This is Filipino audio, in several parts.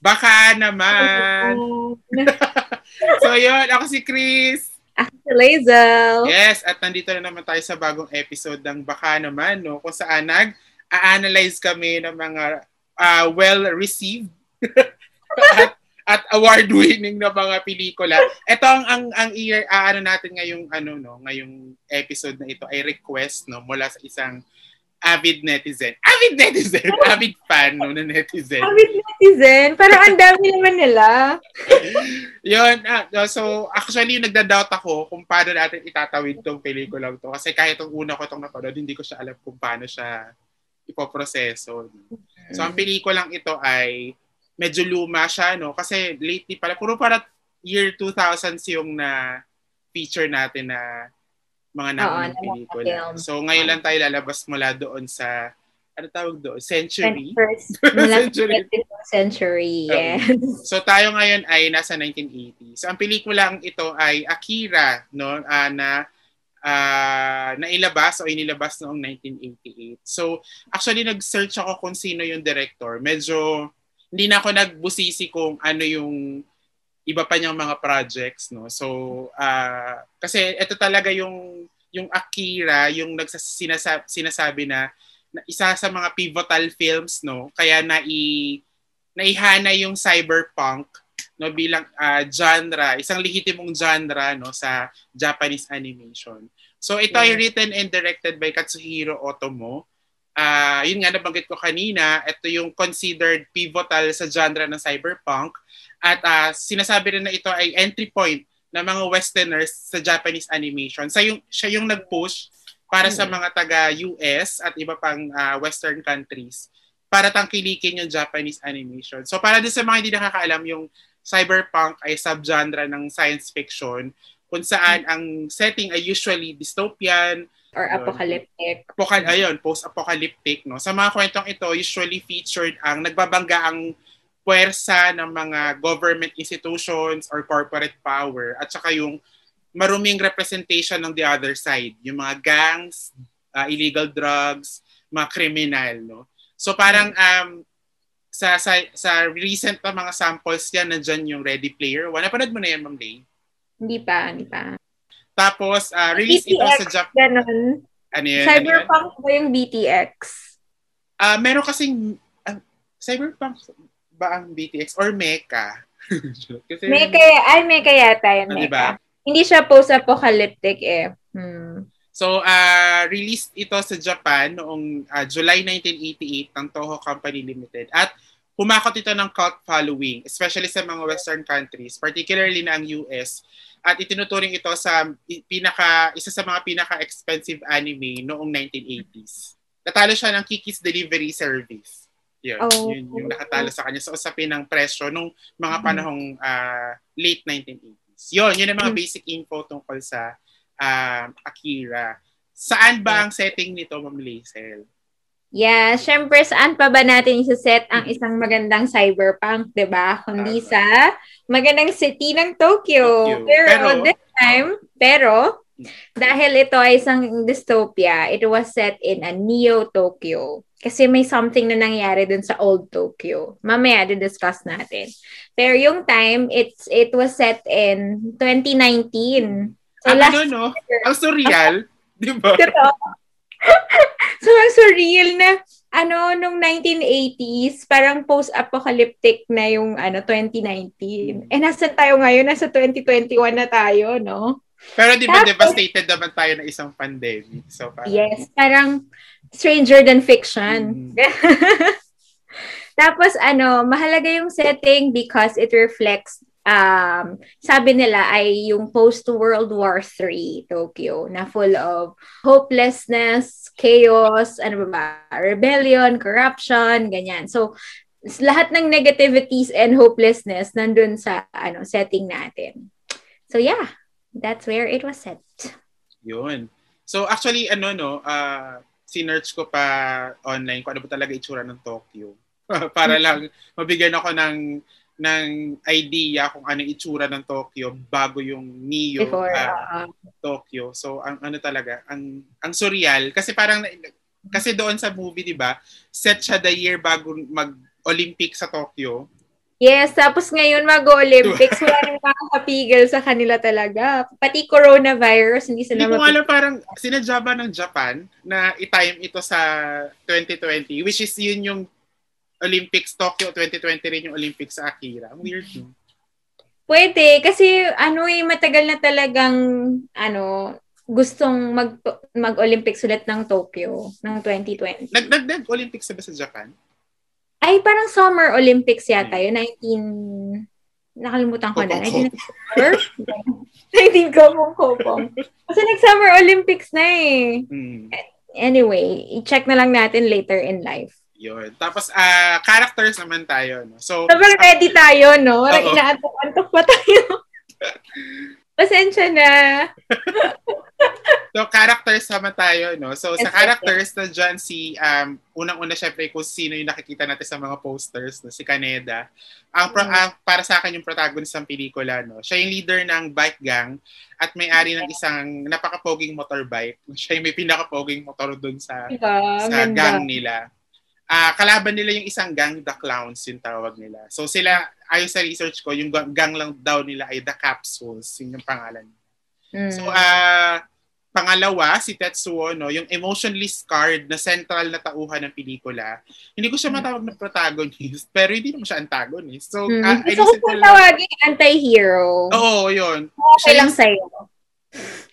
Baka naman. so yun, ako si Chris. Ako si Lazel. Yes, at nandito na naman tayo sa bagong episode ng Baka naman, no? Kung saan nag-a-analyze kami ng mga uh, well-received at, at award-winning na mga pelikula. Ito ang ang ang year uh, ano natin ngayong ano no, ngayong episode na ito ay request no mula sa isang avid netizen. Avid netizen! avid fan no, na netizen. Avid netizen? Parang ang dami naman nila. Yun. Uh, so, actually, yung nagda-doubt ako kung paano natin itatawid tong pelikula to. Kasi kahit yung una ko itong napanood, hindi ko siya alam kung paano siya ipoproseso. So, ang pelikulang ito ay medyo luma siya, no? Kasi lately pala, puro para year 2000s yung na feature natin na mga naunang pelikula. So ngayon lang tayo lalabas mula doon sa ano tawag doon? Century? century. century, yes. Um, so tayo ngayon ay nasa 1980. So ang pelikula ito ay Akira, no? Uh, na uh, nailabas o inilabas noong 1988. So actually nag-search ako kung sino yung director. Medyo hindi na ako nagbusisi kung ano yung iba pa niyang mga projects no? So uh, kasi ito talaga yung yung Akira yung nagsasinasabi sinasabi na, na isa sa mga pivotal films no? Kaya na i naihana yung cyberpunk no? Bilang uh, genre isang lehitimong genre no? Sa Japanese animation. So ito yeah. ay written and directed by Katsuhiro Otomo uh, yun nga nabanggit ko kanina, ito yung considered pivotal sa genre ng cyberpunk at uh, sinasabi rin na ito ay entry point ng mga westerners sa Japanese animation. Sa yung, siya yung nag-push para sa mm. mga taga-US at iba pang uh, western countries para tangkilikin yung Japanese animation. So para din sa mga hindi nakakaalam, yung cyberpunk ay subgenre ng science fiction kung saan mm. ang setting ay usually dystopian, or apocalyptic. Apokal ayun, post-apocalyptic no. Sa mga kwentong ito, usually featured ang nagbabangga ang puwersa ng mga government institutions or corporate power at saka yung maruming representation ng the other side, yung mga gangs, uh, illegal drugs, mga kriminal, no? So parang um, sa, sa, sa recent pa mga samples yan, nandyan yung Ready Player One. Napanood mo na yan, Ma'am Lay? Hindi pa, hindi pa. Tapos, uh, release BTX, ito sa Japan. Ganun. Ano yun? Cyberpunk ano yun? ba yung BTX? Uh, ah, meron kasing, uh, Cyberpunk ba ang BTX or Mecha? Kasi, Mecha, ay Mecha yata yung Mecha. Diba? Hindi siya post-apocalyptic eh. Hmm. So, uh, released ito sa Japan noong uh, July 1988 ng Toho Company Limited. At pumakot ito ng cult following, especially sa mga Western countries, particularly na ang US. At itinuturing ito sa pinaka, isa sa mga pinaka-expensive anime noong 1980s. Natalo siya ng Kiki's Delivery Service. Yun, oh. yun yung nakatalo sa kanya sa usapin ng presyo nung mga mm-hmm. panahong uh, late 1980s. Yun, yun ang mga mm-hmm. basic info tungkol sa uh, Akira. Saan ba ang setting nito, Ma'am Lazel? Yeah, syempre saan pa ba natin isa-set ang isang magandang cyberpunk, 'di ba? Kundi sa magandang city ng Tokyo. Tokyo. Pero, pero this time, pero dahil ito ay isang dystopia, it was set in a Neo Tokyo. Kasi may something na nangyari dun sa old Tokyo. Mamaya, di-discuss natin. Pero yung time, it's it was set in 2019. So ano, no? Ang surreal. di ba? so, surreal na, ano, nung 1980s, parang post-apocalyptic na yung, ano, 2019. Eh, nasan tayo ngayon? Nasa 2021 na tayo, no? Pero di ba Tapos, devastated naman tayo ng isang pandemic? So, parang, yes, parang stranger than fiction. Mm. Tapos ano, mahalaga yung setting because it reflects um, sabi nila ay yung post-World War III Tokyo na full of hopelessness, chaos, ano ba ba, rebellion, corruption, ganyan. So, lahat ng negativities and hopelessness nandun sa ano setting natin. So, yeah, that's where it was set. Yun. So, actually, ano, no, uh, sinerch ko pa online kung ano ba talaga itsura ng Tokyo. Para mm. lang mabigyan ako ng ng idea kung ano itsura ng Tokyo bago yung Neo Before, uh, uh, Tokyo. So ang ano talaga, ang ang surreal kasi parang kasi doon sa movie, 'di ba? Set siya the year bago mag Olympic sa Tokyo. Yes, tapos ngayon mag-Olympics, wala nang makakapigil sa kanila talaga. Pati coronavirus, hindi sila Hindi ko alam, parang sinadya ba ng Japan na i-time ito sa 2020, which is yun yung Olympics, Tokyo 2020 rin yung Olympics sa Akira. Weird yun. Pwede, kasi ano eh, matagal na talagang, ano, gustong mag mag-Olympics ulit ng Tokyo ng 2020. Nag nag, nag Olympics ba sa Japan? Ay, parang Summer Olympics yata yun. 19... Nakalimutan ko na. 1994? 19 kopong kopong. Kasi nag-Summer Olympics na eh. Hmm. Anyway, i-check na lang natin later in life. Yun. Tapos, uh, characters naman tayo. No? So, Sobrang ready tayo, no? Parang inaantok-antok pa tayo. Pasensya na. so, characters naman tayo, no? So, sa characters, na dyan si, um, unang-una syempre kung sino yung nakikita natin sa mga posters, no? si Kaneda. Ang, pro, mm. ang para sa akin yung protagonist ng pelikula, no? Siya yung leader ng bike gang at may-ari ng isang napakapoging motorbike. Siya yung may pinakapoging motor dun sa, diba? sa gang nila uh, kalaban nila yung isang gang, The Clowns, yung tawag nila. So sila, ayon sa research ko, yung gang lang daw nila ay The Capsules, yun yung pangalan. Mm. So, uh, pangalawa, si Tetsuo, no, yung emotionally scarred na central na tauhan ng pelikula. Hindi ko siya hmm. matawag na protagonist, pero hindi naman siya antagonist. So, mm. uh, Gusto ko tawagin anti-hero. Oo, yun. Okay lang sa'yo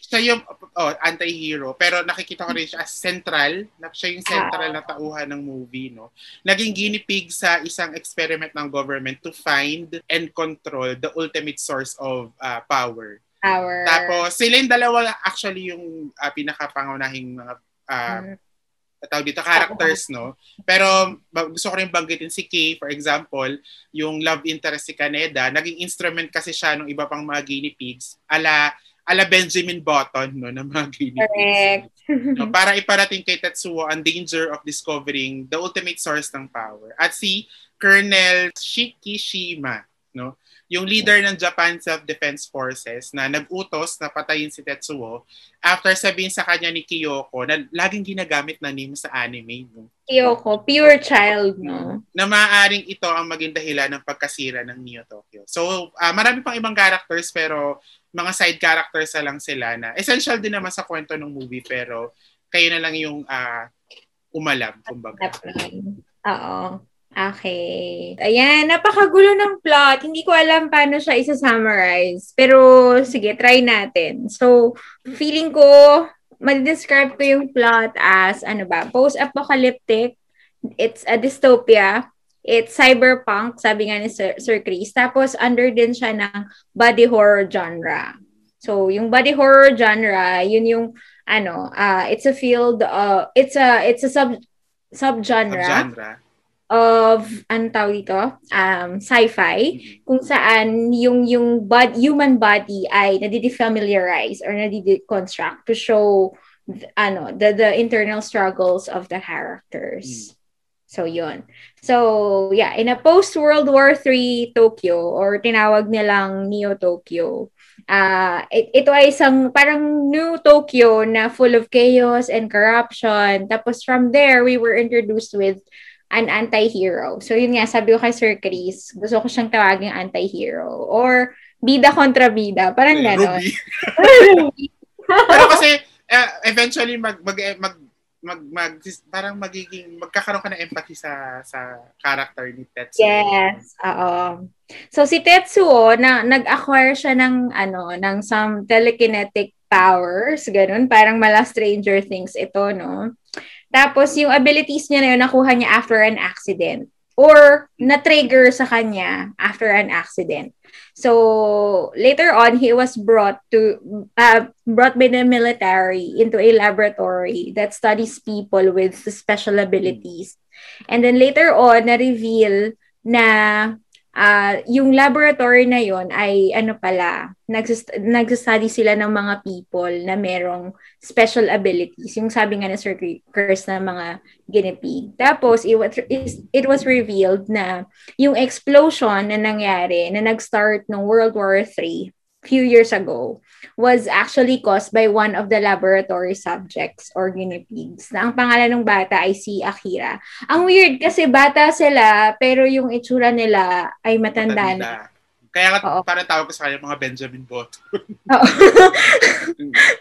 siya yung oh, anti-hero, pero nakikita ko rin siya as central, na siya yung central na tauhan ng movie, no? Naging guinea pig sa isang experiment ng government to find and control the ultimate source of uh, power. Power. Tapos, sila yung dalawa actually yung uh, pinakapangunahing mga uh, mm tawag dito, characters, no? Pero gusto ko rin banggitin si Kay, for example, yung love interest si Kaneda, naging instrument kasi siya ng iba pang mga guinea pigs, ala ala Benjamin Button no ng mga Correct. no, para iparating kay Tetsuo ang danger of discovering the ultimate source ng power. At si Colonel Shikishima, no? Yung leader ng Japan Self-Defense Forces na nag-utos na patayin si Tetsuo after sabihin sa kanya ni Kyoko na laging ginagamit na name sa anime. No? Kyoko, pure child, no? Na maaaring ito ang maging dahilan ng pagkasira ng Neo Tokyo. So, uh, marami pang ibang characters pero mga side characters na lang sila na essential din naman sa kwento ng movie pero kayo na lang yung uh, umalam, kumbaga. Oo. Okay. Ayan, napakagulo ng plot. Hindi ko alam paano siya isa-summarize. Pero sige, try natin. So, feeling ko, ma-describe ko yung plot as, ano ba, post-apocalyptic. It's a dystopia It's cyberpunk, sabi nga ni Sir, Sir Chris. Tapos, under din siya ng body horror genre. So, yung body horror genre, yun yung, ano, uh, it's a field, uh, it's a, it's a sub, subgenre. Subgenre of ano tawag dito um sci-fi kung saan yung yung bod, human body ay nadidefamiliarize or nadideconstruct to show ano the the internal struggles of the characters. Mm. So, yun. So, yeah, in a post-World War III Tokyo, or tinawag nilang Neo-Tokyo, uh, it, ito ay isang parang new Tokyo na full of chaos and corruption. Tapos from there, we were introduced with an anti-hero. So, yun nga, sabi ko kay Sir Chris, gusto ko siyang tawagin anti-hero. Or bida kontra bida. Parang gano'n. Pero kasi, uh, eventually, mag, mag, mag mag, mag parang magiging magkakaroon ka ng empathy sa sa character ni Tetsuo. Yes, oo. So si Tetsuo na nag-acquire siya ng ano ng some telekinetic powers, ganun, parang mala Stranger Things ito, no? Tapos yung abilities niya na yun nakuha niya after an accident or na-trigger sa kanya after an accident. So later on, he was brought to uh, brought by the military into a laboratory that studies people with special abilities. And then later on, na-reveal na uh, yung laboratory na yon ay ano pala, nagsist- nagsastudy sila ng mga people na merong special abilities. Yung sabi nga ni Sir Curse na mga guinea Tapos, it was, it was revealed na yung explosion na nangyari, na nag-start ng World War III, few years ago was actually caused by one of the laboratory subjects or guinea pigs. Na ang pangalan ng bata ay si Akira. Ang weird kasi bata sila pero yung itsura nila ay matanda, matanda. na. Kaya nga parang tawag ko sa kanya mga Benjamin Button.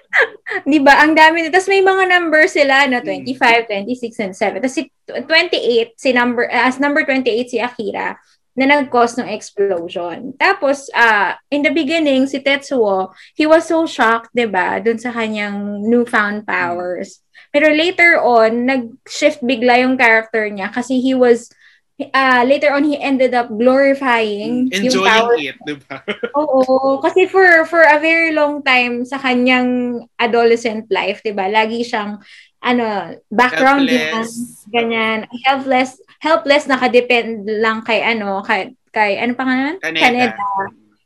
Di ba? Ang dami. Tapos may mga number sila, no? 25, 26, and 7. Tapos si 28, si number, as number 28 si Akira, na nag-cause ng explosion. Tapos, uh, in the beginning, si Tetsuo, he was so shocked, ba, dun sa kanyang newfound powers. Pero later on, nag-shift bigla yung character niya kasi he was, uh, later on, he ended up glorifying Enjoying yung power. it, di ba? Oo. Kasi for, for a very long time sa kanyang adolescent life, di ba, lagi siyang ano, background helpless. yan, ganyan, helpless, helpless nakadepend lang kay ano, kay, kay ano pa nga naman? Canada. Canada.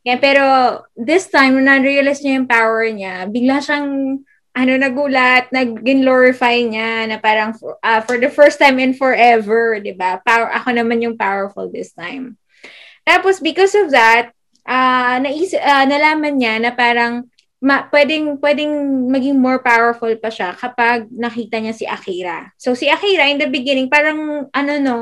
Yeah, pero this time, na-realize niya yung power niya, bigla siyang ano, nagulat, nag-glorify niya na parang uh, for the first time in forever, di ba? Power, ako naman yung powerful this time. Tapos, because of that, uh, naisip, uh, nalaman niya na parang ma, pwedeng, pwedeng maging more powerful pa siya kapag nakita niya si Akira. So, si Akira, in the beginning, parang, ano no,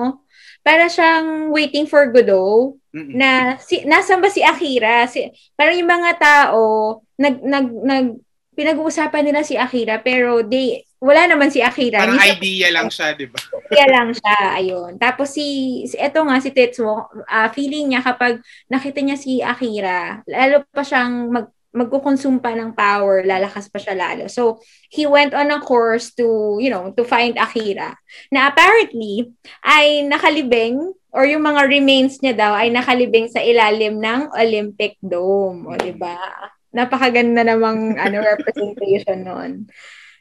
para siyang waiting for Godot, na, si, nasan ba si Akira? Si, parang yung mga tao, nag, nag, nag, pinag-uusapan nila si Akira, pero they, wala naman si Akira. Parang Hindi idea lang siya, di ba? idea lang siya, ayun. Tapos si, si eto nga, si Tetsuo, uh, feeling niya kapag nakita niya si Akira, lalo pa siyang mag, magkukonsume pa ng power, lalakas pa siya lalo. So, he went on a course to, you know, to find Akira. Na apparently, ay nakalibing, or yung mga remains niya daw, ay nakalibing sa ilalim ng Olympic Dome. O, di ba? Napakaganda namang ano, representation noon.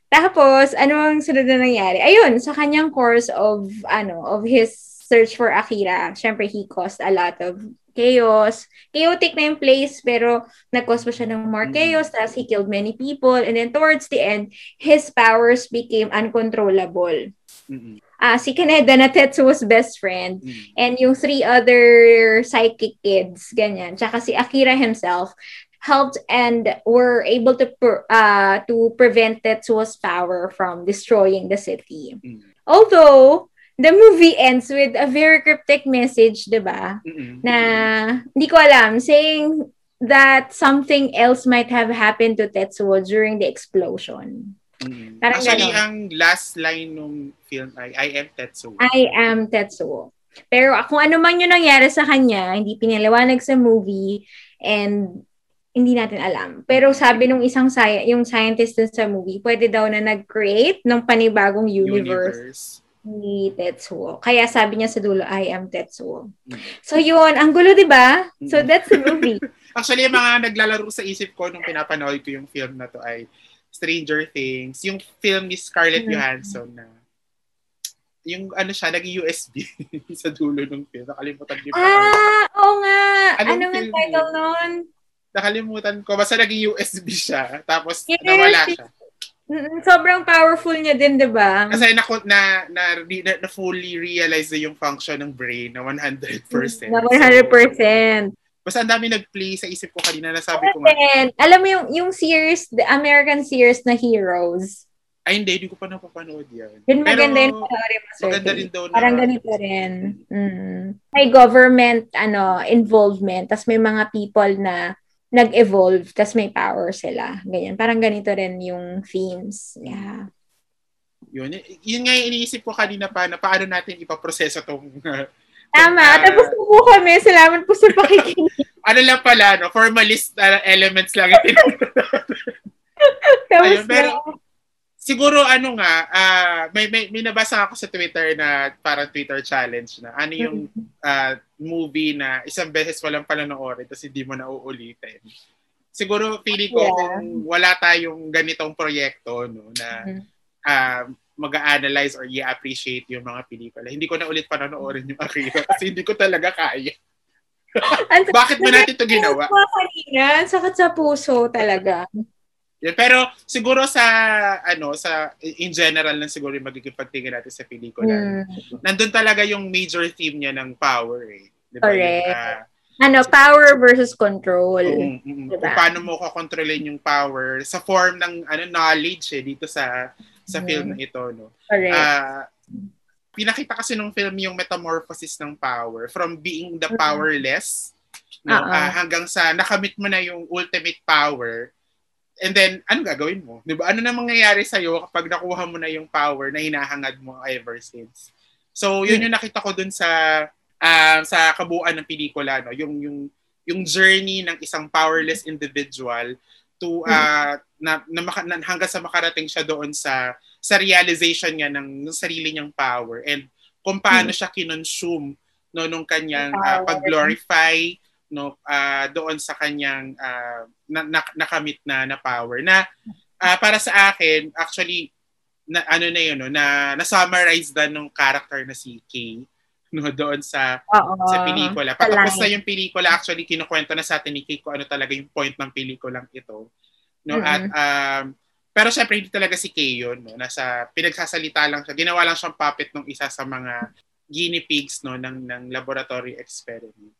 Tapos, ano ang sunod na nangyari? Ayun, sa kanyang course of, ano, of his search for Akira, syempre he caused a lot of chaos. Chaotic na yung place, pero nag-cause pa siya ng more mm. chaos, tapos he killed many people, and then towards the end, his powers became uncontrollable. Mm-hmm. Uh, si Kaneda na Tetsuo's best friend, mm-hmm. and yung three other psychic kids, ganyan. Tsaka si Akira himself, helped and were able to uh, to prevent Tetsuo's power from destroying the city. Mm-hmm. Although, the movie ends with a very cryptic message, di ba? Na, hindi ko alam, saying that something else might have happened to Tetsuo during the explosion. Mm-hmm. Parang Actually, ganon. ang last line ng film ay, I am Tetsuo. I am Tetsuo. Pero kung ano man yung nangyari sa kanya, hindi pinaliwanag sa movie, and hindi natin alam. Pero sabi nung isang sci- yung scientist sa movie, pwede daw na nag-create ng panibagong universe. universe ni Tetsuo. Kaya sabi niya sa dulo, I am Tetsuo. Mm. So yun, ang gulo, di ba? So mm. that's the movie. Actually, yung mga naglalaro sa isip ko nung pinapanood ko yung film na to ay Stranger Things. Yung film ni Scarlett mm-hmm. Johansson na yung ano siya, naging USB sa dulo ng film. Nakalimutan ko. Ah, oo nga. Anong ano nga title nun? Nakalimutan ko. Basta naging USB siya. Tapos yes. nawala siya. Sobrang powerful niya din, 'di ba? Kasi na na, na na, na fully realize na yung function ng brain na 100%. Na 100%. So, basta ang dami nag-play sa isip ko kanina na sabi ko nga. Alam mo yung yung series, the American series na Heroes. Ay, hindi. Hindi ko pa napapanood yan. Yun maganda panoorin mo, Maganda rin daw na. Parang ganito rin. Mm. May government ano involvement. Tapos may mga people na nag-evolve, tas may power sila. Ganyan. Parang ganito rin yung themes. Yeah. Yun. Yun nga yung iniisip ko kanina pa na paano natin ipaproseso tong uh, Tama. Uh, Tapos po kami. Salamat po sa pakikinig. ano lang pala, no? Formalist uh, elements lang. Ayun, pero, siguro ano nga, uh, may, may, may nabasa ako sa Twitter na parang Twitter challenge na ano yung uh, movie na isang beses walang panonoorin tapos hindi mo na uulitin. Siguro feeling ko yeah. kung wala tayong ganitong proyekto no na uh, mag-analyze or i-appreciate yung mga pelikula. Hindi ko na ulit panonoorin yung Akira kasi hindi ko talaga kaya. Bakit mo natin ito ginawa? Kanina, sakit sa puso talaga. Pero siguro sa ano sa in general lang siguro yung magiging pagtingin natin sa pelikula. Mm. Nandun talaga yung major theme niya ng power eh. 'Di ba? Correct. Uh, ano, power versus control. Um, um, diba? Kung paano mo kokontrolin yung power sa form ng ano knowledge eh dito sa sa mm. film na ito, no. Correct. Uh, pinakita kasi nung film yung metamorphosis ng power from being the powerless no, uh, hanggang sa nakamit mo na yung ultimate power And then, ano gagawin mo? Di ba? Ano na mangyayari sa'yo kapag nakuha mo na yung power na hinahangad mo ever since? So, yun yung nakita ko dun sa uh, sa kabuuan ng pelikula, no? Yung, yung, yung journey ng isang powerless individual to uh, na, na, na, hanggang sa makarating siya doon sa sa realization niya ng, ng sarili niyang power and kung paano siya kinonsume no nung kanyang uh, pag-glorify no uh, doon sa kanyang uh, na, na, nakamit na na power na uh, para sa akin actually na ano na yun no na na-summarize dan ng character na si Kay no doon sa Oo, sa pelikula. Patapos na yung pelikula actually kinukwento na sa atin ni Kay kung ano talaga yung point ng pelikulang ito. No mm-hmm. at um pero syempre hindi talaga si Kay yun no nasa pinagsasalita lang siya. Ginawa lang siyang puppet ng isa sa mga guinea pigs no ng ng laboratory experiment.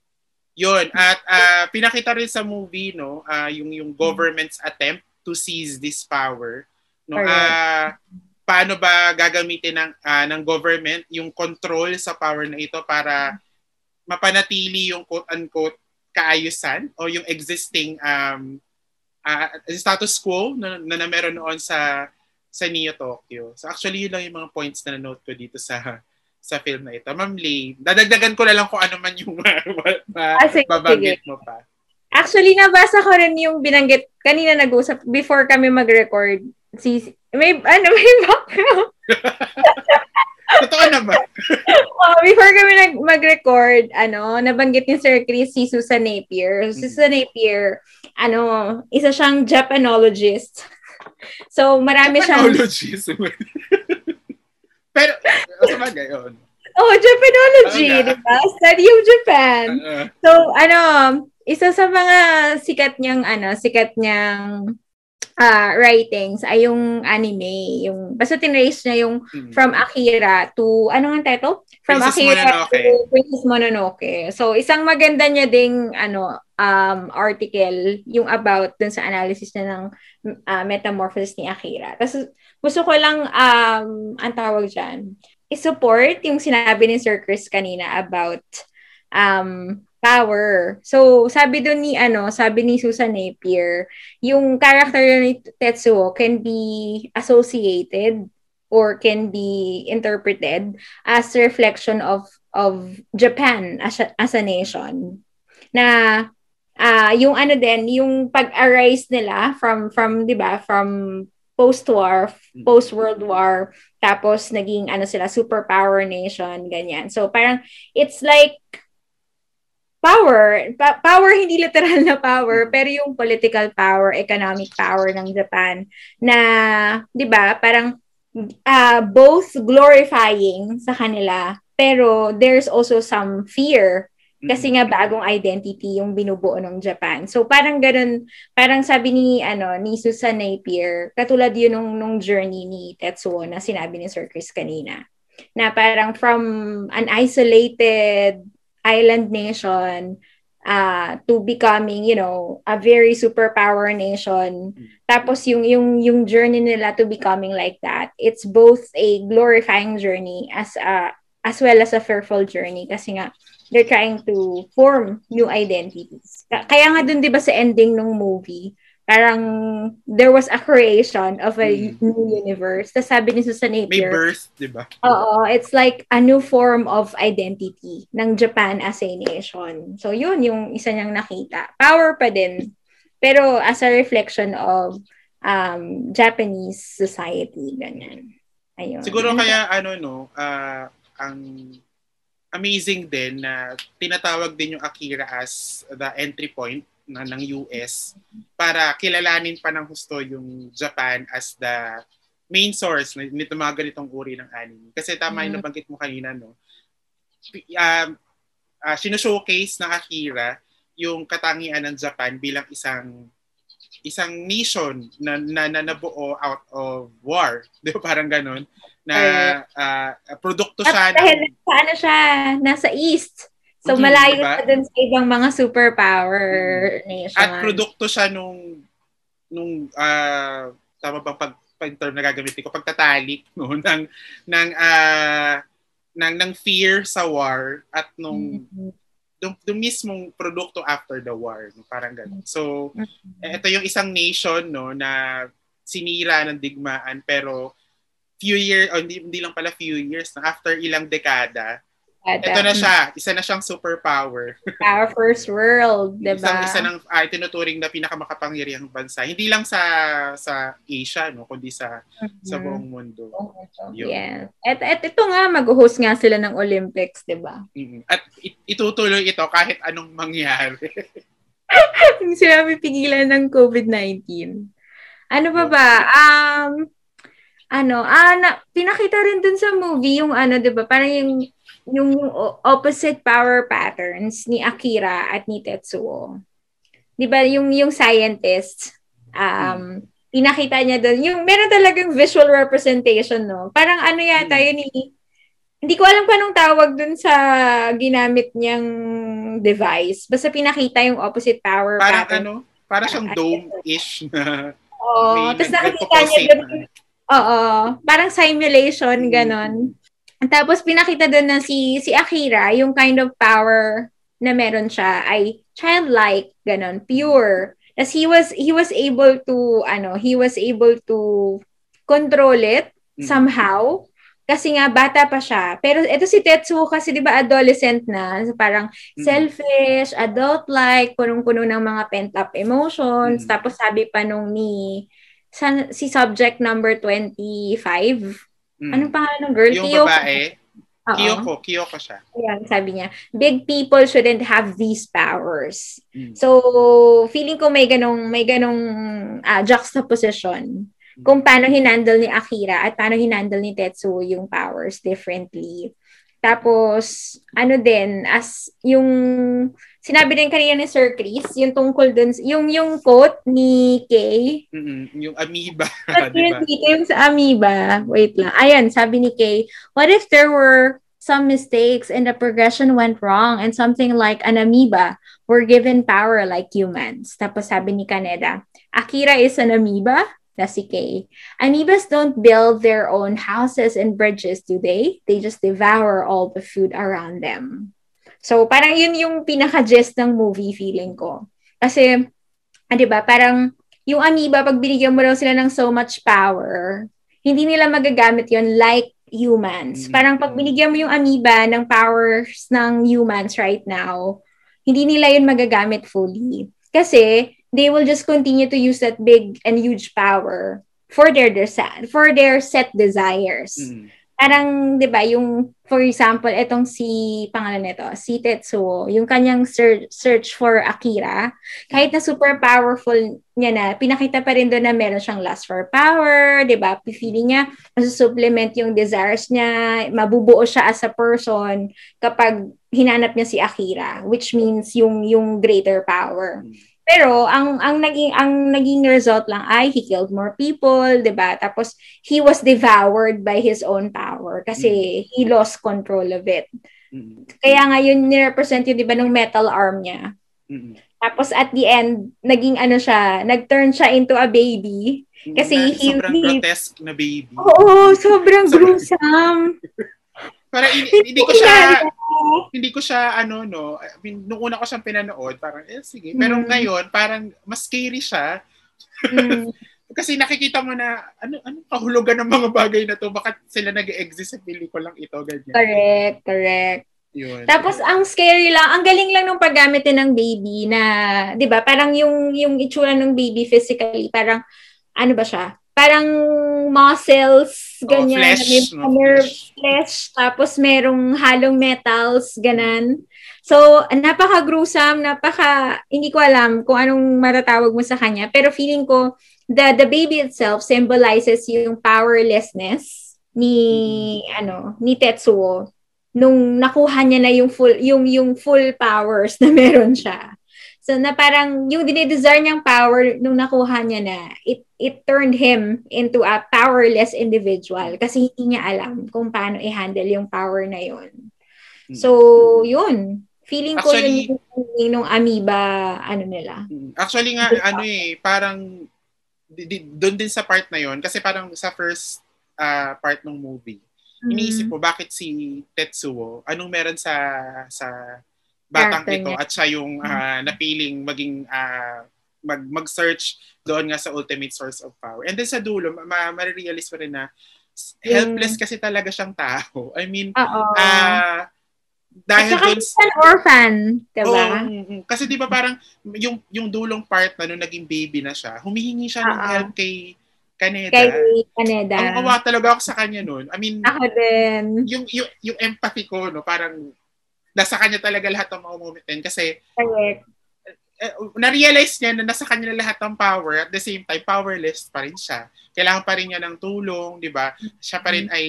Yun. At uh, pinakita rin sa movie, no, uh, yung, yung government's attempt to seize this power. No, uh, paano ba gagamitin ng, uh, ng government yung control sa power na ito para mapanatili yung quote-unquote kaayusan o yung existing um, uh, status quo na, na, na meron noon sa sa Neo Tokyo. So actually, yun lang yung mga points na na-note ko dito sa sa film na ito. Ma'am Lee, dadagdagan ko na lang kung ano man yung ma- ma- ah, babanggit mo pa. Actually, nabasa ko rin yung binanggit, kanina nag-usap, before kami mag-record, si, may, ano, may background. Totoo naman. oh, before kami nag mag-record, ano, nabanggit ni Sir Chris si Susan Napier. Si mm. Susan Napier, ano, isa siyang Japanologist. So, marami siyang... Japanologist? Pero, sa bagay, yun. Oh, Japanology, oh, di ba? Study of Japan. Uh-uh. So, ano, isa sa mga sikat niyang, ano, sikat niyang uh, writings ay yung anime. Yung, basta tinrace niya yung hmm. From Akira to, ano nga title? From Princess Akira Mononoke. to Princess Mononoke. So, isang maganda niya ding, ano, um, article, yung about dun sa analysis niya ng uh, metamorphosis ni Akira. Tapos, gusto ko lang, um, ang tawag dyan, i-support yung sinabi ni Sir Chris kanina about um, power. So, sabi doon ni, ano, sabi ni Susan Napier, yung character ni Tetsuo can be associated or can be interpreted as reflection of of Japan as a, as a nation. Na uh, yung ano din, yung pag-arise nila from from 'di ba, from post-war, mm. post-World War, tapos naging ano sila, superpower nation, ganyan. So parang it's like power, pa- power hindi literal na power, mm. pero yung political power, economic power ng Japan na 'di ba, parang uh, both glorifying sa kanila, pero there's also some fear kasi nga bagong identity yung binubuo ng Japan. So parang ganun, parang sabi ni ano ni Susan Napier, katulad yun nung, nung journey ni Tetsuo na sinabi ni Sir Chris kanina. Na parang from an isolated island nation uh, to becoming, you know, a very superpower nation. Tapos yung yung yung journey nila to becoming like that, it's both a glorifying journey as a as well as a fearful journey kasi nga they're trying to form new identities. Kaya nga dun 'di ba sa ending ng movie, parang there was a creation of a mm. new universe. Tapos sabi ni Susan Napier, may birth, 'di ba? Oo, it's like a new form of identity ng Japan as a nation. So yun yung isa niyang nakita. Power pa din, pero as a reflection of um Japanese society ganyan. Ayun. Siguro kaya ano no, uh, ang amazing din na tinatawag din yung Akira as the entry point na ng US para kilalanin pa ng husto yung Japan as the main source nito mga ganitong uri ng anime. Kasi tama yung mm. nabanggit mo kanina, no? Um, uh, showcase ng Akira yung katangian ng Japan bilang isang isang nation na, na, na nabuo out of war. Di ba? Parang ganun na uh, produkto siya. At dahil ng, ano siya, nasa east. So, mm-hmm, malayo diba? sa dun sa ibang mga superpower mm-hmm. nation. At produkto siya nung, nung, uh, tama bang pag, pag term na gagamitin ko, pagtatalik, no, ng, ng, uh, ng, ng fear sa war at nung, mm-hmm. Dum, dum mismong produkto after the war, no? parang gano'n. So, mm-hmm. ito yung isang nation no na sinira ng digmaan pero few years, oh, hindi, hindi lang pala few years, na after ilang dekada, Ada. Ito na siya. Isa na siyang superpower. Our first world, di ba? Isang, isa ng uh, tinuturing na pinakamakapangyarihang bansa. Hindi lang sa sa Asia, no, kundi sa mm-hmm. sa buong mundo. Oh, yeah. At, at ito nga, mag-host nga sila ng Olympics, di ba? Mm-hmm. At it, itutuloy ito kahit anong mangyari. Sila pigilan ng COVID-19. Ano pa ba? Um, ano, ah, na, pinakita rin dun sa movie yung ano, di ba? Parang yung yung opposite power patterns ni Akira at ni Tetsuo. 'Di ba yung yung scientist um pinakita niya doon yung meron talagang visual representation no. Parang ano yata hmm. yun ni hindi ko alam kung anong tawag dun sa ginamit niyang device. Basta pinakita yung opposite power parang pattern. ano? Para siyang dome-ish na Oo. Tapos nakikita niya doon. Oo. Parang simulation, ganon. Tapos pinakita doon na si si Akira, yung kind of power na meron siya ay childlike, ganun, pure. As he was he was able to ano, he was able to control it mm. somehow kasi nga bata pa siya. Pero ito si Tetsuo kasi 'di ba adolescent na, so parang mm. selfish, adult-like, punong-puno ng mga pent-up emotions. Mm. Tapos sabi pa nung ni sa, si subject number 25, Mm. Anong pangalan ng girl? Yung Kiyoko. babae? Uh-oh. Kiyoko, Kiyoko siya. Ayan, sabi niya, big people shouldn't have these powers. Mm. So, feeling ko may ganong, may ganong uh, juxtaposition mm. kung paano hinandle ni Akira at paano hinandle ni Tetsuo yung powers differently. Tapos, ano din, as yung sinabi din kanina ni Sir Chris, yung tungkol dun, yung, yung quote ni Kay. Mm-hmm. Yung amoeba. diba? yung sa amoeba. Wait lang. Ayan, sabi ni Kay, what if there were some mistakes and the progression went wrong and something like an amoeba were given power like humans? Tapos sabi ni Kaneda, Akira is an amoeba? Na si Kay. Amoebas don't build their own houses and bridges, do they? They just devour all the food around them. So, parang yun yung pinaka-gist ng movie feeling ko. Kasi, ah, di ba, parang yung amoeba, pag binigyan mo raw sila ng so much power, hindi nila magagamit yon like humans. Mm-hmm. Parang pag binigyan mo yung amoeba ng powers ng humans right now, hindi nila yun magagamit fully. Kasi, they will just continue to use that big and huge power for their, their for their set desires. Mm-hmm parang 'di ba yung for example etong si pangalan nito si Tetsuo yung kanyang search, search for Akira kahit na super powerful niya na pinakita pa rin doon na meron siyang lust for power 'di ba feeling niya supplement yung desires niya mabubuo siya as a person kapag hinanap niya si Akira which means yung yung greater power pero ang ang naging ang naging result lang ay he killed more people, 'di ba? Tapos he was devoured by his own power kasi mm. he lost control of it. Mm. Kaya ngayon ni-represent yun 'di ba ng metal arm niya. Mm. Tapos at the end, naging ano siya, nag-turn siya into a baby. Kasi na, he, sobrang he, grotesque na baby. Oo, sobrang gruesome. Para hindi, hindi ko siya hindi ko siya ano no, I mean, nung una ko siyang pinanood, parang eh sige. Pero mm. ngayon parang mas scary siya. Mm. Kasi nakikita mo na ano ano kahulugan ng mga bagay na to, bakit sila nag-exist sa pelikulang ito ganyan. Correct, correct. Yun. Tapos ang scary lang, ang galing lang ng paggamit din ng baby na, 'di ba? Parang yung yung itsura ng baby physically, parang ano ba siya? parang muscles, ganyan. Oh, flesh. May nerve, flesh. Tapos merong halong metals, ganan. So, napaka-gruesome, napaka, hindi ko alam kung anong matatawag mo sa kanya. Pero feeling ko, the, the baby itself symbolizes yung powerlessness ni, mm-hmm. ano, ni Tetsuo nung nakuha niya na yung full yung yung full powers na meron siya. So na parang yung dinidesire niyang power nung nakuha niya na, it, it turned him into a powerless individual kasi hindi niya alam kung paano i-handle yung power na yun. Hmm. So, yun. Feeling ko actually, yun yung nung amoeba, ano nila. Mm, actually nga, ano eh, parang doon din sa part na yon kasi parang sa first uh, part ng movie, mm-hmm. iniisip ko bakit si Tetsuo, anong meron sa sa batang Character ito niya. at siya yung uh, napiling maging uh, mag mag-search doon nga sa ultimate source of power. And then sa dulo, ma- ma-realize mo rin na helpless kasi talaga siyang tao. I mean, uh, dahil At doon an orphan, 'di ba? Oh, kasi 'di ba parang yung yung dulong part na nung naging baby na siya, humihingi siya ng Uh-oh. help kay Kaneda. Kay Kaneda. Ang awa talaga ako sa kanya noon. I mean, ako din. Yung, yung, yung empathy ko, no, parang nasa kanya talaga lahat ng mga moment kasi Correct uh, na-realize niya na nasa kanya lahat ng power at the same time powerless pa rin siya. Kailangan pa rin niya ng tulong, 'di ba? Siya pa rin mm-hmm. ay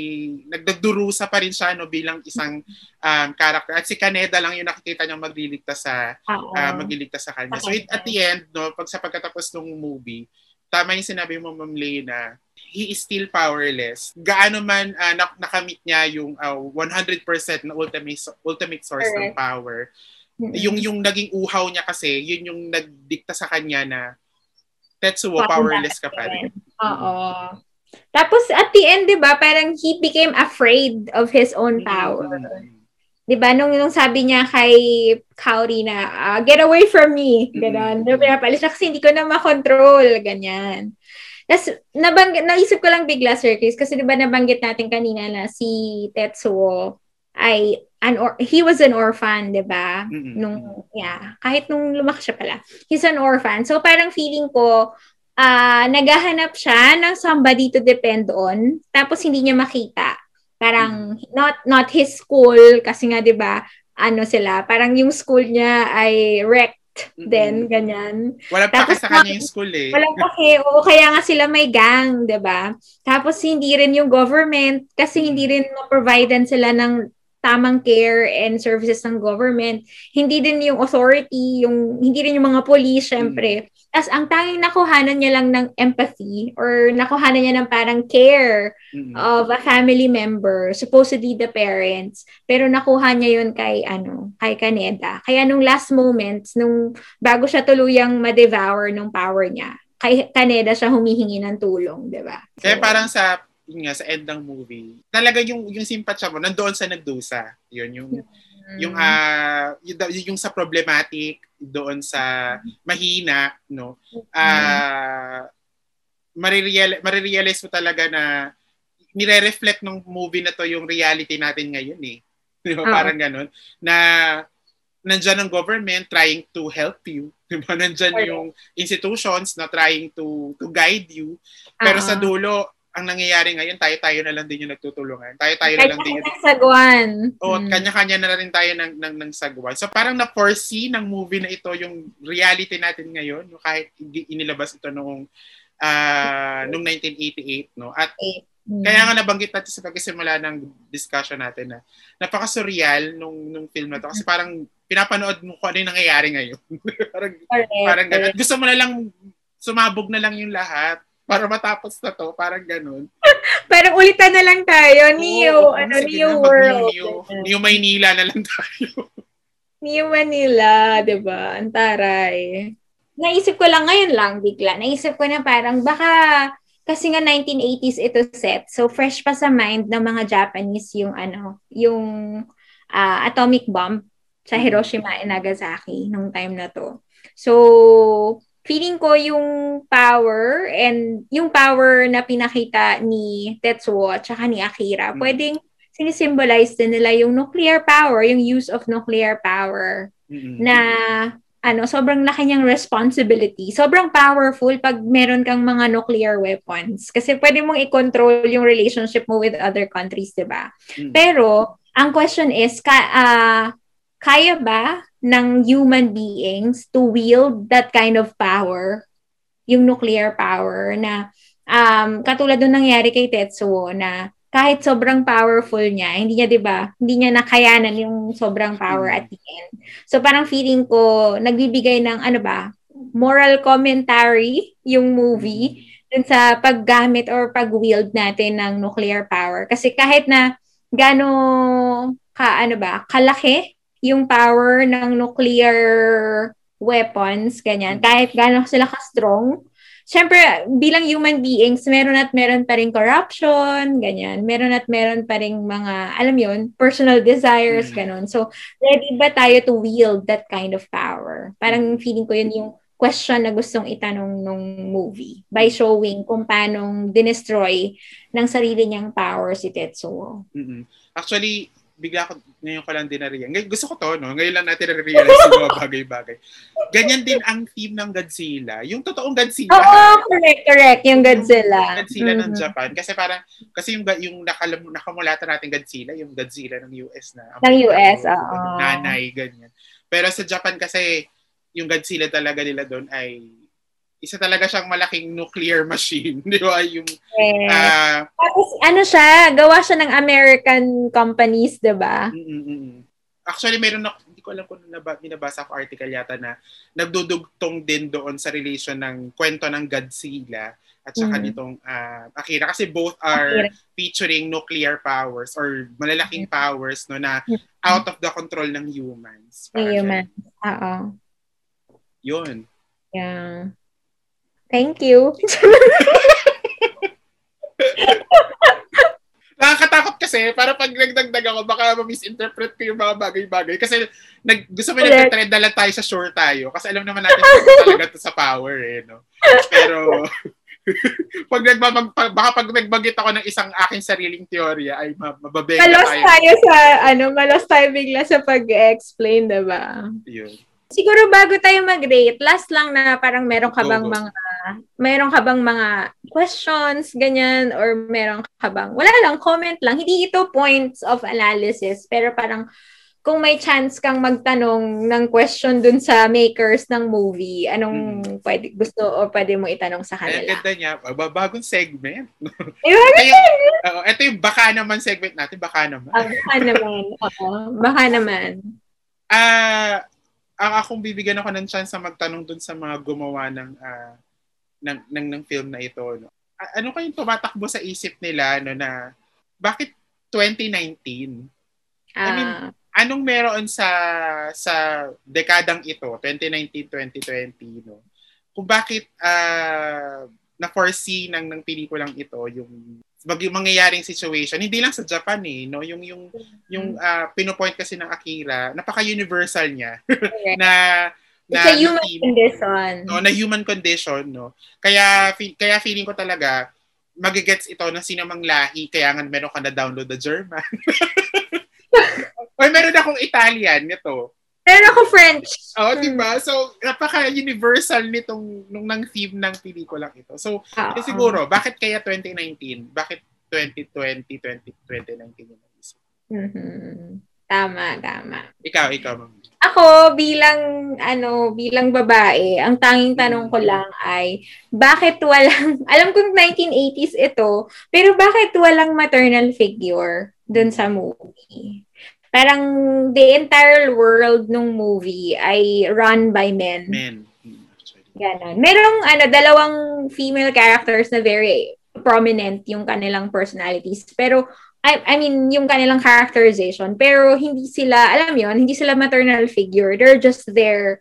nagdagdurusa pa rin siya no bilang isang um, character. At si Kaneda lang yung nakikita niya magliligtas sa uh, magliligtas sa kanya. So it, at the end, no, pag sa pagkatapos ng movie, tama yung sinabi mo Ma'am Lena, he is still powerless. Gaano man uh, nakamit niya yung uh, 100% na ultimate ultimate source Correct. ng power Mm-hmm. Yung yung naging uhaw niya kasi, yun yung nagdikta sa kanya na Tetsuo, powerless ka pa rin. Oo. Tapos at the end, 'di ba, parang he became afraid of his own power. Mm-hmm. 'Di ba nung nung sabi niya kay Kaori na uh, get away from me, ganun. Mm-hmm. Pinapalis na kasi hindi ko na makontrol, ganyan. Tapos, nabang, naisip ko lang bigla, Sir Chris, kasi di ba nabanggit natin kanina na si Tetsuo ay an or he was an orphan, 'di ba? Mm-hmm. Nung yeah, kahit nung lumaki siya pala. He's an orphan. So parang feeling ko uh, naghahanap siya ng somebody to depend on tapos hindi niya makita. Parang mm-hmm. not not his school kasi nga 'di ba? Ano sila, parang yung school niya ay wrecked Mm-hmm. Then, ganyan. Wala pa Tapos, sa kanya yung school eh. Wala pa eh. Oo, kaya nga sila may gang, ba diba? Tapos, hindi rin yung government kasi hindi rin ma-providean sila ng tamang care and services ng government. Hindi din yung authority, yung hindi rin yung mga police, syempre. Mm. Tapos ang tanging nakuhanan niya lang ng empathy or nakuhanan niya ng parang care mm-hmm. of a family member, supposedly the parents, pero nakuha niya yun kay ano, kay Kaneda. Kaya nung last moments, nung bago siya tuluyang ma-devour ng power niya, kay Kaneda siya humihingi ng tulong, 'di ba? So, Kaya parang sa yun nga, sa end ng movie, talaga yung, yung simpatsya mo, nandoon sa nagdusa. Yun, yung, mm. yung, uh, yung, yung sa problematic, doon sa mahina, no? Uh, marireal, marirealize mo talaga na nire-reflect ng movie na to yung reality natin ngayon eh. Diba? Uh-huh. Parang ganun. Na nandyan ang government trying to help you. Diba? Nandyan okay. yung institutions na trying to to guide you. Pero uh-huh. sa dulo, ang nangyayari ngayon, tayo-tayo na lang din yung nagtutulungan. Tayo-tayo na lang din yung... sagwan. Oo, hmm. kanya-kanya na rin tayo ng, ng, ng sagwan. So parang na-foresee ng movie na ito yung reality natin ngayon, no? kahit inilabas ito noong uh, noong 1988. No? At hmm. kaya nga nabanggit natin sa pagkisimula ng discussion natin na napaka-surreal nung, nung film na to. Kasi parang pinapanood mo kung ano yung nangyayari ngayon. parang, Correct. parang ganun. Gusto mo na lang sumabog na lang yung lahat para matapos na to, parang ganun. parang ulitan na lang tayo, Neo, oh, ano, Neo World. Neo, Neo Maynila na lang tayo. Neo Manila, di ba? Antaray. Naisip ko lang ngayon lang, bigla. Naisip ko na parang baka kasi nga 1980s ito set. So fresh pa sa mind ng mga Japanese yung ano, yung uh, atomic bomb sa mm-hmm. Hiroshima and Nagasaki nung time na to. So feeling ko yung power and yung power na pinakita ni Tetsuo at saka ni Akira, mm. pwedeng sinisimbolize din nila yung nuclear power, yung use of nuclear power mm-hmm. na ano, sobrang laki niyang responsibility. Sobrang powerful pag meron kang mga nuclear weapons. Kasi pwede mong i-control yung relationship mo with other countries, di ba? Mm-hmm. Pero, ang question is, ka, uh, kaya ba ng human beings to wield that kind of power, yung nuclear power na um, katulad nung nangyari kay Tetsuo na kahit sobrang powerful niya, hindi niya 'di ba, hindi niya nakayanan yung sobrang power at the end. So parang feeling ko nagbibigay ng ano ba, moral commentary yung movie dun sa paggamit or pag-wield natin ng nuclear power. Kasi kahit na gano ka ano ba, kalaki yung power ng nuclear weapons, ganyan, kahit gano'n sila ka-strong, syempre, bilang human beings, meron at meron pa rin corruption, ganyan. Meron at meron pa rin mga, alam yon personal desires, mm. ganun. So, ready ba tayo to wield that kind of power? Parang feeling ko yun yung question na gustong itanong nung movie by showing kung paano dinestroy ng sarili niyang power si Tetsuo. Mm-hmm. Actually, bigla ko, ngayon ko lang din na-realize. Gusto ko to, no? Ngayon lang natin na-realize yung mga bagay-bagay. Ganyan din ang theme ng Godzilla. Yung totoong Godzilla. Oo, oh, correct, correct. Yung Godzilla. Godzilla mm-hmm. ng Japan. Kasi parang, kasi yung, yung nakalam, nakamulata natin Godzilla, yung Godzilla ng US na. Ng US, oo. Nanay, ganyan. Pero sa Japan kasi, yung Godzilla talaga nila doon ay isa talaga siyang malaking nuclear machine, di ba? Yung, yes. uh, Tapos ano siya, gawa siya ng American companies, di ba? Actually, meron na, hindi ko alam kung naba, binabasa ko article yata na nagdudugtong din doon sa relation ng kwento ng Godzilla at saka mm. nitong uh, Akira kasi both are Akira. featuring nuclear powers or malalaking mm. powers no na out of the control ng humans. Humans. Oo. Yun. Yeah. Thank you. Nakakatakot kasi, para pag nagdagdag ako, baka ma-misinterpret ko yung mga bagay-bagay. Kasi nag, gusto mo nagtatrend na lang tayo sa sure tayo. Kasi alam naman natin talaga to sa power eh. No? Pero, pag nagbabag, baka pag nagbagit ako ng isang aking sariling teorya, ay mababega tayo. Malos tayo sa, ano, malos tayo bigla sa pag-explain, diba? Yun. Siguro bago tayo mag-rate, last lang na parang meron ka bang mga meron ka bang mga questions ganyan or meron ka bang wala lang comment lang. Hindi ito points of analysis pero parang kung may chance kang magtanong ng question dun sa makers ng movie, anong hmm. pwede, gusto o pwede mo itanong sa kanila? Ang ganda niya, bagong segment. Eh, ito, yung, uh, ito yung baka naman segment natin, baka naman. Uh, baka naman, oo. Baka naman. Ah, uh, ang akong bibigyan ako ng chance na magtanong dun sa mga gumawa ng uh, ng, ng ng film na ito no. Ano kayong tumatakbo sa isip nila no na bakit 2019? Uh, I mean, ah. anong meron sa sa dekadang ito, 2019-2020 no? Kung bakit uh, na-foresee ng ng pelikulang ito yung mag mangyayaring situation hindi lang sa Japan eh no yung yung yung uh, pinopoint kasi ng Akira napaka-universal niya na na It's a human team, condition. No, na human condition, no. Kaya kaya feeling ko talaga magigets ito ng sinamang lahi kaya nga meron ka na download the German. Or meron akong Italian nito. Meron ako French. Oh, di ba? So, napaka-universal nitong nung nang theme ng pelikulang ito. So, uh-huh. siguro, bakit kaya 2019? Bakit 2020, 20, 2019 yung naisip? Mm-hmm. Tama, tama. Ikaw, ikaw. Ako, bilang, ano, bilang babae, ang tanging tanong ko mm. lang ay, bakit walang, alam kong 1980s ito, pero bakit walang maternal figure dun sa movie? Parang the entire world ng movie ay run by men. Men. Ganon. Merong ano, dalawang female characters na very prominent yung kanilang personalities. Pero, I, I mean, yung kanilang characterization. Pero, hindi sila, alam yon hindi sila maternal figure. They're just there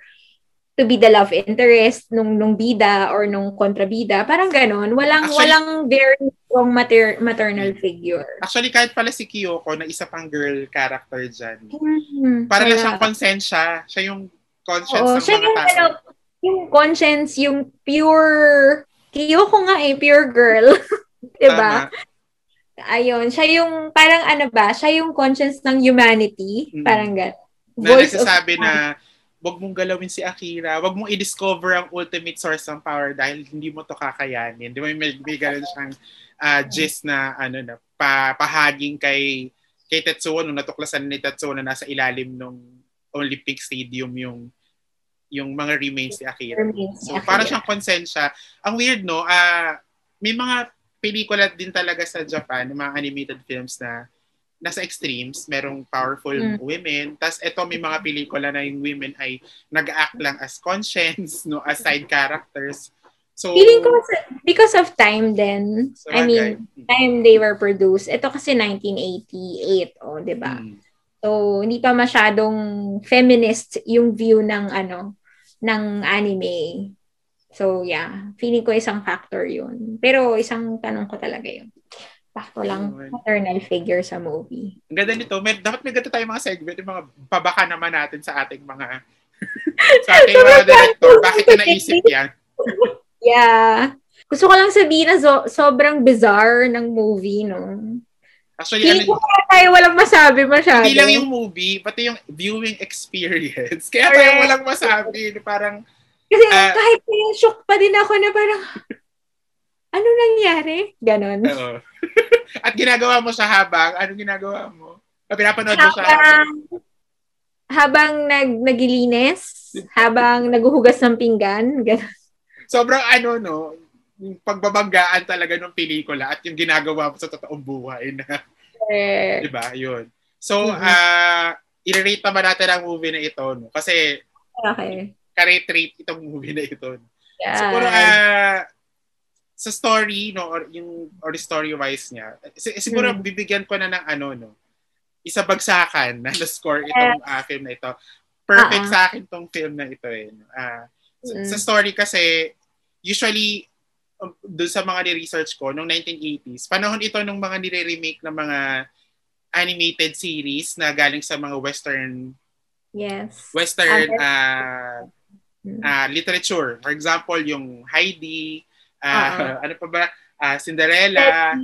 to be the love interest nung nung bida or nung kontrabida. Parang ganon. Walang, Actually, walang very strong mater- maternal figure. Actually, kahit pala si Kyoko na isa pang girl character dyan, mm-hmm. para na siyang consensya. Siya yung conscience Oo, ng siya mga yung, tao. Ano, yung conscience, yung pure, Kyoko nga eh, pure girl. diba? Tama. Ayun, siya yung, parang ano ba, siya yung conscience ng humanity. Mm-hmm. Parang gano'n. Na nagsasabi na, wag mong galawin si Akira, wag mong i-discover ang ultimate source ng power dahil hindi mo to kakayanin. Di ba may, may ganun siyang uh, gist na ano na pa, pahaging kay kay Tetsuo nung natuklasan ni Tetsuo na nasa ilalim ng Olympic Stadium yung yung mga remains ni Akira. So para siyang konsensya. Ang weird no, uh, may mga pelikula din talaga sa Japan, mga animated films na nasa extremes, merong powerful mm. women, tas ito may mga pelikula na yung women ay nag-act lang as conscience, no, as side characters. So, Feeling ko because of time then. So I mean, time they were produced. Ito kasi 1988, oh, 'di ba? Hmm. So, hindi pa masyadong feminist yung view ng ano, ng anime. So, yeah. Feeling ko isang factor yun. Pero isang tanong ko talaga yun. Factor lang maternal figure sa movie. Ang ganda nito. May, dapat may ganda tayo mga segment, yung mga pabaka naman natin sa ating mga sa ating mga director. Bakit ka naisip yan? yeah. Gusto ko lang sabihin na so, sobrang bizarre ng movie, no? Actually, Hindi ano, tayo walang masabi masyado. Hindi lang yung movie, pati yung viewing experience. Kaya tayo walang masabi. Parang, Kasi uh, kahit yung shock pa din ako na parang, ano nangyari? Ganon. Oo. At ginagawa mo sa habang, ano ginagawa mo? Pinapanood mo sa habang, habang nag, nagilinis, habang naguhugas ng pinggan, ganon. Sobrang ano, no, yung pagbabanggaan talaga ng pelikula at yung ginagawa mo sa totoong buhay na. Eh. 'Di ba? 'Yun. So, mm-hmm. uh, i-rate naman natin ang movie na ito, no? Kasi okay. ka-rate rate itong movie na ito. Yeah. Siguro uh, sa story, no, or yung or story wise niya, siguro mm-hmm. bibigyan ko na ng ano, no. Isa bagsakan na na-score itong uh, film na ito. Perfect uh-huh. sa akin tong film na ito eh. Uh, mm-hmm. sa, sa story kasi usually Um, doon sa mga ni-research ko, noong 1980s, panahon ito nung mga nire-remake ng mga animated series na galing sa mga western yes western uh, uh, literature. For example, yung Heidi, uh, uh-huh. ano pa ba, uh, Cinderella,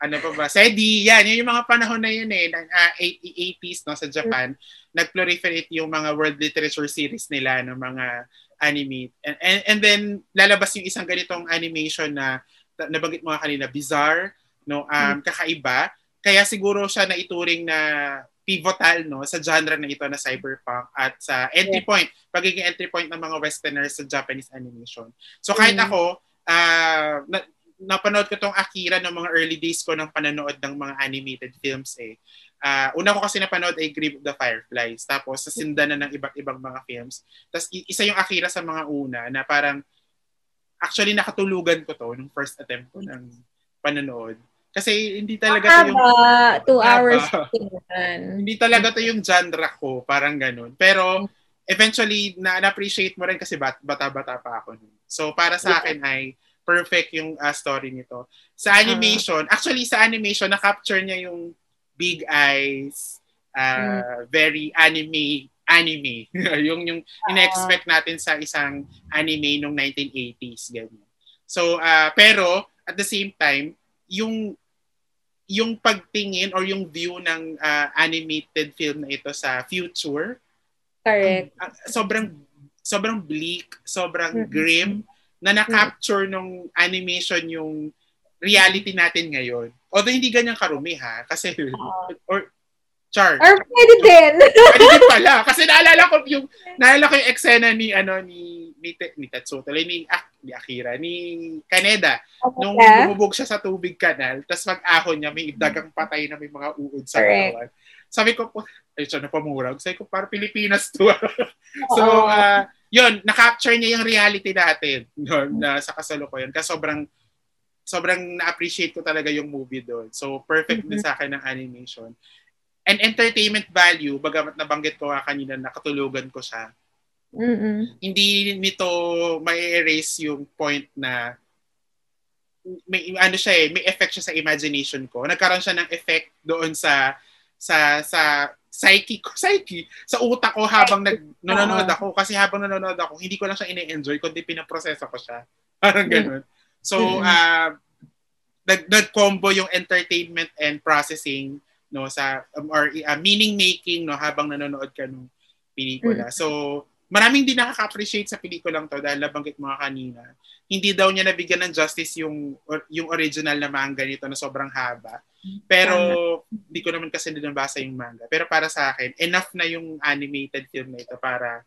ano pa ba, Sedi, yan, yun yung mga panahon na yun eh, ng uh, 80s no, sa Japan, mm-hmm. nag-proliferate yung mga world literature series nila ng mga animate. And, and, and then, lalabas yung isang ganitong animation na nabanggit mo kanina, bizarre, no, um, mm. kakaiba. Kaya siguro siya na ituring na pivotal no sa genre na ito na cyberpunk at sa entry point, pagiging entry point ng mga westerners sa Japanese animation. So kahit mm. ako, uh, na, napanood ko tong Akira ng mga early days ko ng pananood ng mga animated films eh uh, una ko kasi napanood ay Grave of the Fireflies. Tapos, sa sinda na ng iba't ibang mga films. Tapos, isa yung Akira sa mga una na parang, actually, nakatulugan ko to nung first attempt ko ng panonood. Kasi hindi talaga to yung... Two hours. hindi talaga to yung genre ko. Parang ganun. Pero, eventually, na- appreciate mo rin kasi bat- bata-bata pa ako. So, para sa akin ay perfect yung uh, story nito. Sa animation, uh, actually sa animation, na-capture niya yung big eyes, uh, mm. very anime anime. yung yung uh, ina-expect natin sa isang anime nung 1980s ganyan. So uh, pero at the same time, yung yung pagtingin or yung view ng uh, animated film na ito sa future correct uh, sobrang sobrang bleak, sobrang mm-hmm. grim na na-capture mm-hmm. nung animation yung reality natin ngayon. Although hindi ganyan karumi ha, kasi uh, or char. Or pwede din. pwede din pala kasi naalala ko yung naalala ko yung eksena ni ano ni ni, ni Tetsuo tuloy ni ah, ni Akira ni Kaneda okay. nung bumubog siya sa tubig kanal tapos mag-ahon niya may dagang patay na may mga uod sa katawan. Sabi ko po, ay siya napamurag. Sabi ko, para Pilipinas to. so, uh, yun, na-capture niya yung reality natin no, na sa kasalukuyan. Kasi sobrang sobrang na-appreciate ko talaga yung movie doon. So, perfect mm-hmm. din sa akin ng animation. And entertainment value, bagamat nabanggit ko nga kanina, nakatulugan ko siya. Mm-hmm. Hindi nito may erase yung point na may ano siya eh, may effect siya sa imagination ko. Nagkaroon siya ng effect doon sa sa sa psyche ko, psyche, sa utak ko habang nag, nanonood ako. Kasi habang nanonood ako, hindi ko lang siya ine-enjoy, kundi pinaproseso ko siya. Parang ganun. So, uh, nag, nag-combo yung entertainment and processing no sa um, or uh, meaning making no habang nanonood ka ng pelikula. Mm. So maraming din nakaka-appreciate sa pelikulang to dahil nabanggit mo kanina. Hindi daw niya nabigyan ng justice yung or, yung original na manga nito na sobrang haba. Pero hindi ko naman kasi nabasa yung manga. Pero para sa akin, enough na yung animated film na ito para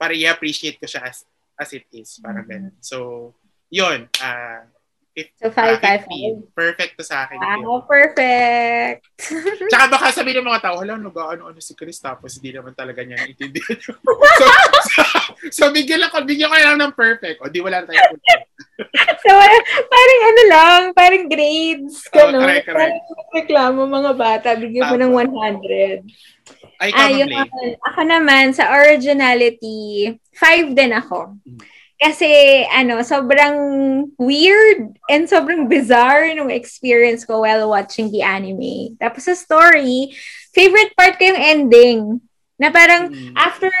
para i-appreciate ko siya as as it is. Parang mm-hmm. ganun. So, yun. Uh, so, 5, 5, 5. Perfect to sa akin. Wow, yun. perfect. Tsaka baka sabihin ng mga tao, hala, no, ano-ano si Chris, tapos hindi naman talaga niya naiintindihan. so, so, so, bigyan lang ko, bigyan ko lang ng perfect. O, di wala na tayo. so, parang ano lang, parang grades, gano'n. Oh, correct, correct. Parang reklamo mga bata, bigyan mo ng 100. Ay, Ayun, ako naman, sa originality, 5 din ako. Hmm. Kasi, ano, sobrang weird and sobrang bizarre nung experience ko while watching the anime. Tapos sa story, favorite part ko yung ending. Na parang mm. after,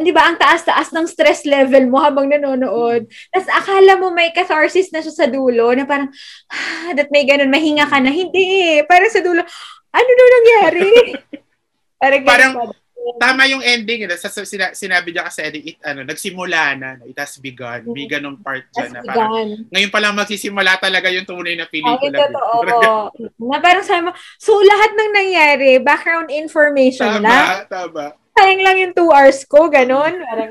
hindi ba, ang taas-taas ng stress level mo habang nanonood. Mm. Tapos akala mo may catharsis na siya sa dulo na parang, ah, that may ganun, mahinga ka na. Hindi Parang sa dulo, ano daw nangyari? parang, parang tama yung ending. Eh. Sa, sina, sinabi niya kasi it, ano, nagsimula na, it has begun. May mm. ganong part dyan na parang, ngayon pa lang magsisimula talaga yung tunay na pelikula. Ay, totoo. na parang sabi mo, so lahat ng nangyari, background information tama, lang. Tama, tama. Sayang lang yung two hours ko, ganon. Parang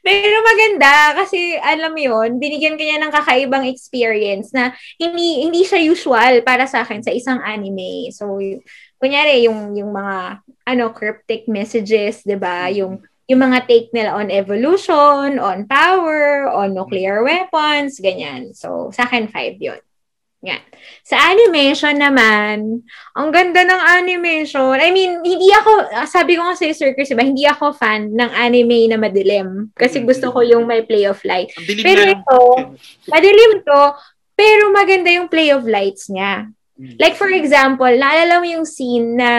Pero maganda kasi alam mo yun, binigyan kanya ng kakaibang experience na hindi hindi siya usual para sa akin sa isang anime. So kunyari yung yung mga ano cryptic messages, 'di ba? Yung yung mga take nila on evolution, on power, on nuclear weapons, ganyan. So, sa akin, five yun. Yan. Sa animation naman, ang ganda ng animation. I mean, hindi ako, sabi ko nga sa Sir Chris, diba, hindi ako fan ng anime na madilim. Kasi mm. gusto ko yung may play of light. Pero ito, madilim to, pero maganda yung play of lights niya. Mm. Like for example, naalala mo yung scene na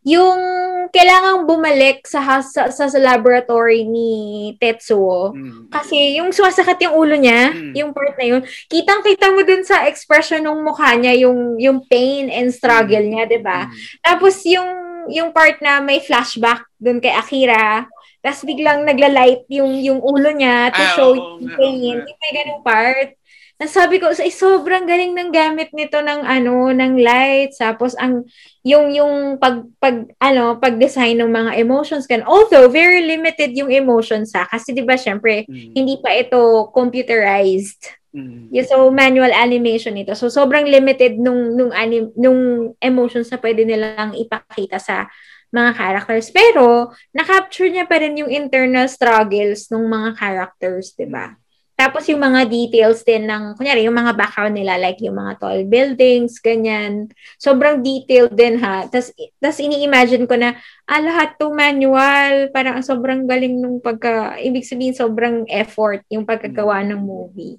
yung kailangang bumalik sa, sa, sa, sa laboratory ni Tetsuo. Mm. Kasi yung sumasakit yung ulo niya, mm. yung part na yun, kitang-kita mo dun sa expression ng mukha niya, yung, yung pain and struggle mm. niya, ba diba? Mm. Tapos yung, yung part na may flashback dun kay Akira, tapos biglang nagla-light yung, yung ulo niya to ah, show oh, yung pain. Oh, yung may ganung part nasabi ko sa eh, sobrang galing ng gamit nito ng ano ng lights. Tapos ang yung yung pag pag ano pag-design ng mga emotions kan although very limited yung emotions sa kasi 'di ba syempre mm. hindi pa ito computerized. Mm. yung so manual animation ito. So sobrang limited nung nung anim, nung emotions na pwede nilang ipakita sa mga characters. Pero na-capture niya pa rin yung internal struggles ng mga characters 'di ba tapos yung mga details din ng, kunyari, yung mga background nila, like yung mga tall buildings, ganyan. Sobrang detailed din ha. Tapos, tas ini-imagine ko na, ah, lahat to manual. Parang sobrang galing nung pagka, ibig sabihin sobrang effort yung pagkagawa ng movie.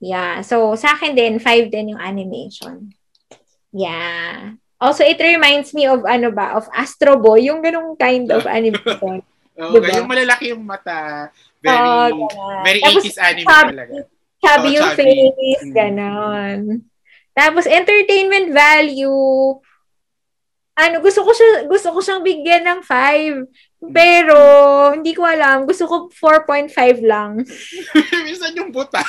Yeah. So, sa akin din, five din yung animation. Yeah. Also, it reminds me of, ano ba, of Astro Boy, yung ganong kind of animation. oh, diba? Yung malalaki yung mata, Very, oh, very Tapos, 80s anime chubby, talaga. Chubby oh, yung chubby. face, mm. ganon. Tapos, entertainment value, ano, gusto ko siya, gusto ko siyang bigyan ng 5. Pero, hindi ko alam. Gusto ko 4.5 lang. Minsan yung buta.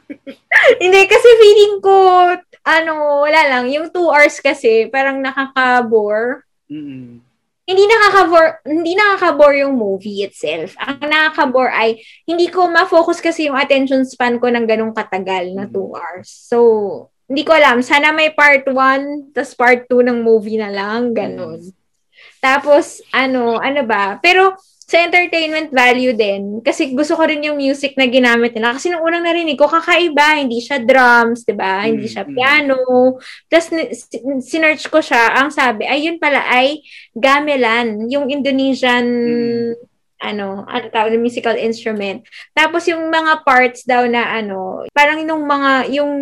hindi, kasi feeling ko, ano, wala lang. Yung 2 hours kasi, parang nakaka-bore. Mm-hmm hindi nakaka-bore, hindi nakaka-bore yung movie itself. Ang nakaka-bore ay, hindi ko ma-focus kasi yung attention span ko ng ganong katagal na 2 mm. hours. So, hindi ko alam. Sana may part 1, tas part 2 ng movie na lang, ganon. Mm. Tapos, ano, ano ba? Pero, sa entertainment value din, kasi gusto ko rin yung music na ginamit nila. Kasi nung unang narinig ko, kakaiba, hindi siya drums, di ba? Mm, hindi siya piano. Tapos, sinearch ko siya, ang sabi, ay yun pala ay gamelan, yung Indonesian, mm. ano, ano tawag, musical instrument. Tapos, yung mga parts daw na, ano, parang yung mga, yung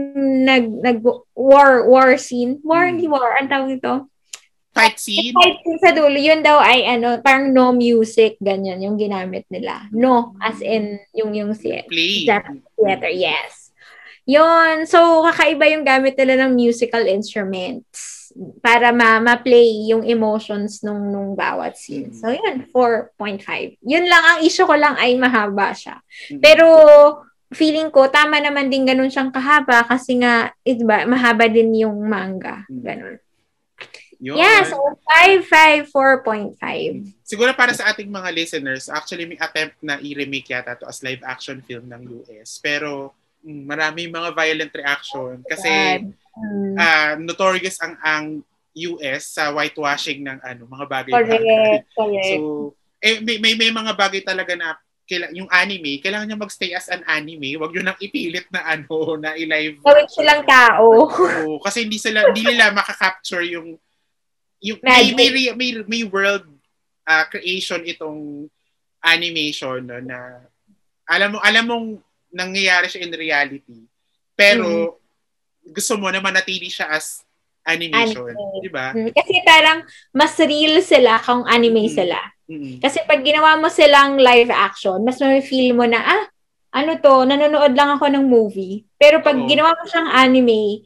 nag, nag, war, war scene, war, mm. hindi war, ang tawag ito? Fight scene? Fight scene sa dulo, yun daw ay ano, parang no music, ganyan yung ginamit nila. No, as in, yung yung Play. theater, yes. Yun, so kakaiba yung gamit nila ng musical instruments para ma ma-play yung emotions nung nung bawat scene. So yun, 4.5. Yun lang ang issue ko lang ay mahaba siya. Mm-hmm. Pero feeling ko tama naman din ganun siyang kahaba kasi nga iba mahaba din yung manga, mm. ganun. Yun. Yeah, so 5, 5, 4.5. Siguro para sa ating mga listeners, actually may attempt na i-remake yata to as live action film ng US. Pero mm, marami mga violent reaction kasi uh, notorious ang ang US sa whitewashing ng ano mga bagay. Correct, correct. So eh, may, may may mga bagay talaga na kaila, yung anime, kailangan niya magstay as an anime. Huwag yun nang ipilit na ano, na i-live. Gawin silang tao. Oo, kasi hindi sila, hindi nila makaka-capture yung, yung may, may, may, may world uh, creation itong animation no, na alam mo alam mong nangyayari siya in reality pero mm. gusto mo na manatili siya as animation, anime. 'di ba? Mm, kasi parang mas real sila kung anime mm. sila. Mm-hmm. Kasi pag ginawa mo silang live action, mas ma-feel mo na, ah, ano to, nanonood lang ako ng movie. Pero pag Oo. ginawa mo siyang anime,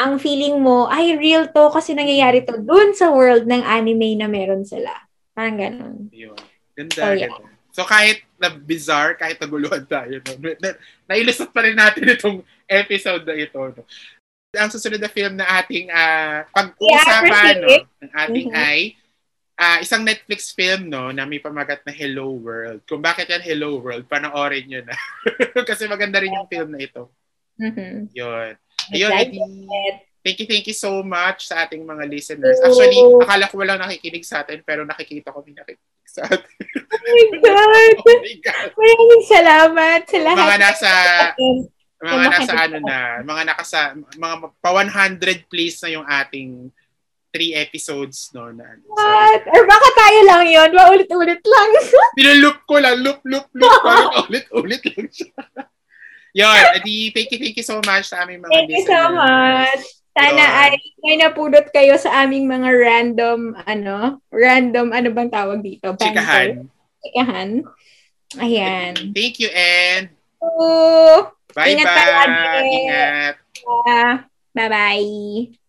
ang feeling mo, ay, real to kasi nangyayari to dun sa world ng anime na meron sila. Parang ganun. Yun. Ganda, so, yeah. ganda. So kahit na bizarre, kahit naguluhan tayo, no? na, nailusot pa rin natin itong episode na ito. No? Ang susunod na film na ating uh, pag-uusapan yeah, no, ng ating mm-hmm. ay uh, isang Netflix film no na may pamagat na Hello World. Kung bakit yan Hello World, panoorin nyo na. Kasi maganda rin yung film na ito. Mm-hmm. Yun. Ayun, thank you, thank you so much sa ating mga listeners. Actually, akala ko walang nakikinig sa atin, pero nakikita ko may nakikinig sa atin. oh my God! oh my God! Maraming salamat sa lahat. Mga nasa, mga nasa ano na, mga nakasa, mga pa 100 plays na yung ating three episodes, no? Na, ano. What? Or baka tayo lang yun? Paulit-ulit lang. Niluloop ko lang. Loop, loop, loop. Parang ulit-ulit lang siya. Yun. Adi, thank you, thank you so much sa aming mga Thank listeners. you so much. Sana Yun. ay may napulot kayo sa aming mga random, ano, random, ano bang tawag dito? Chikahan. Chikahan. Ayan. Thank you, and Bye-bye. Ingat. Ingat. Bye-bye.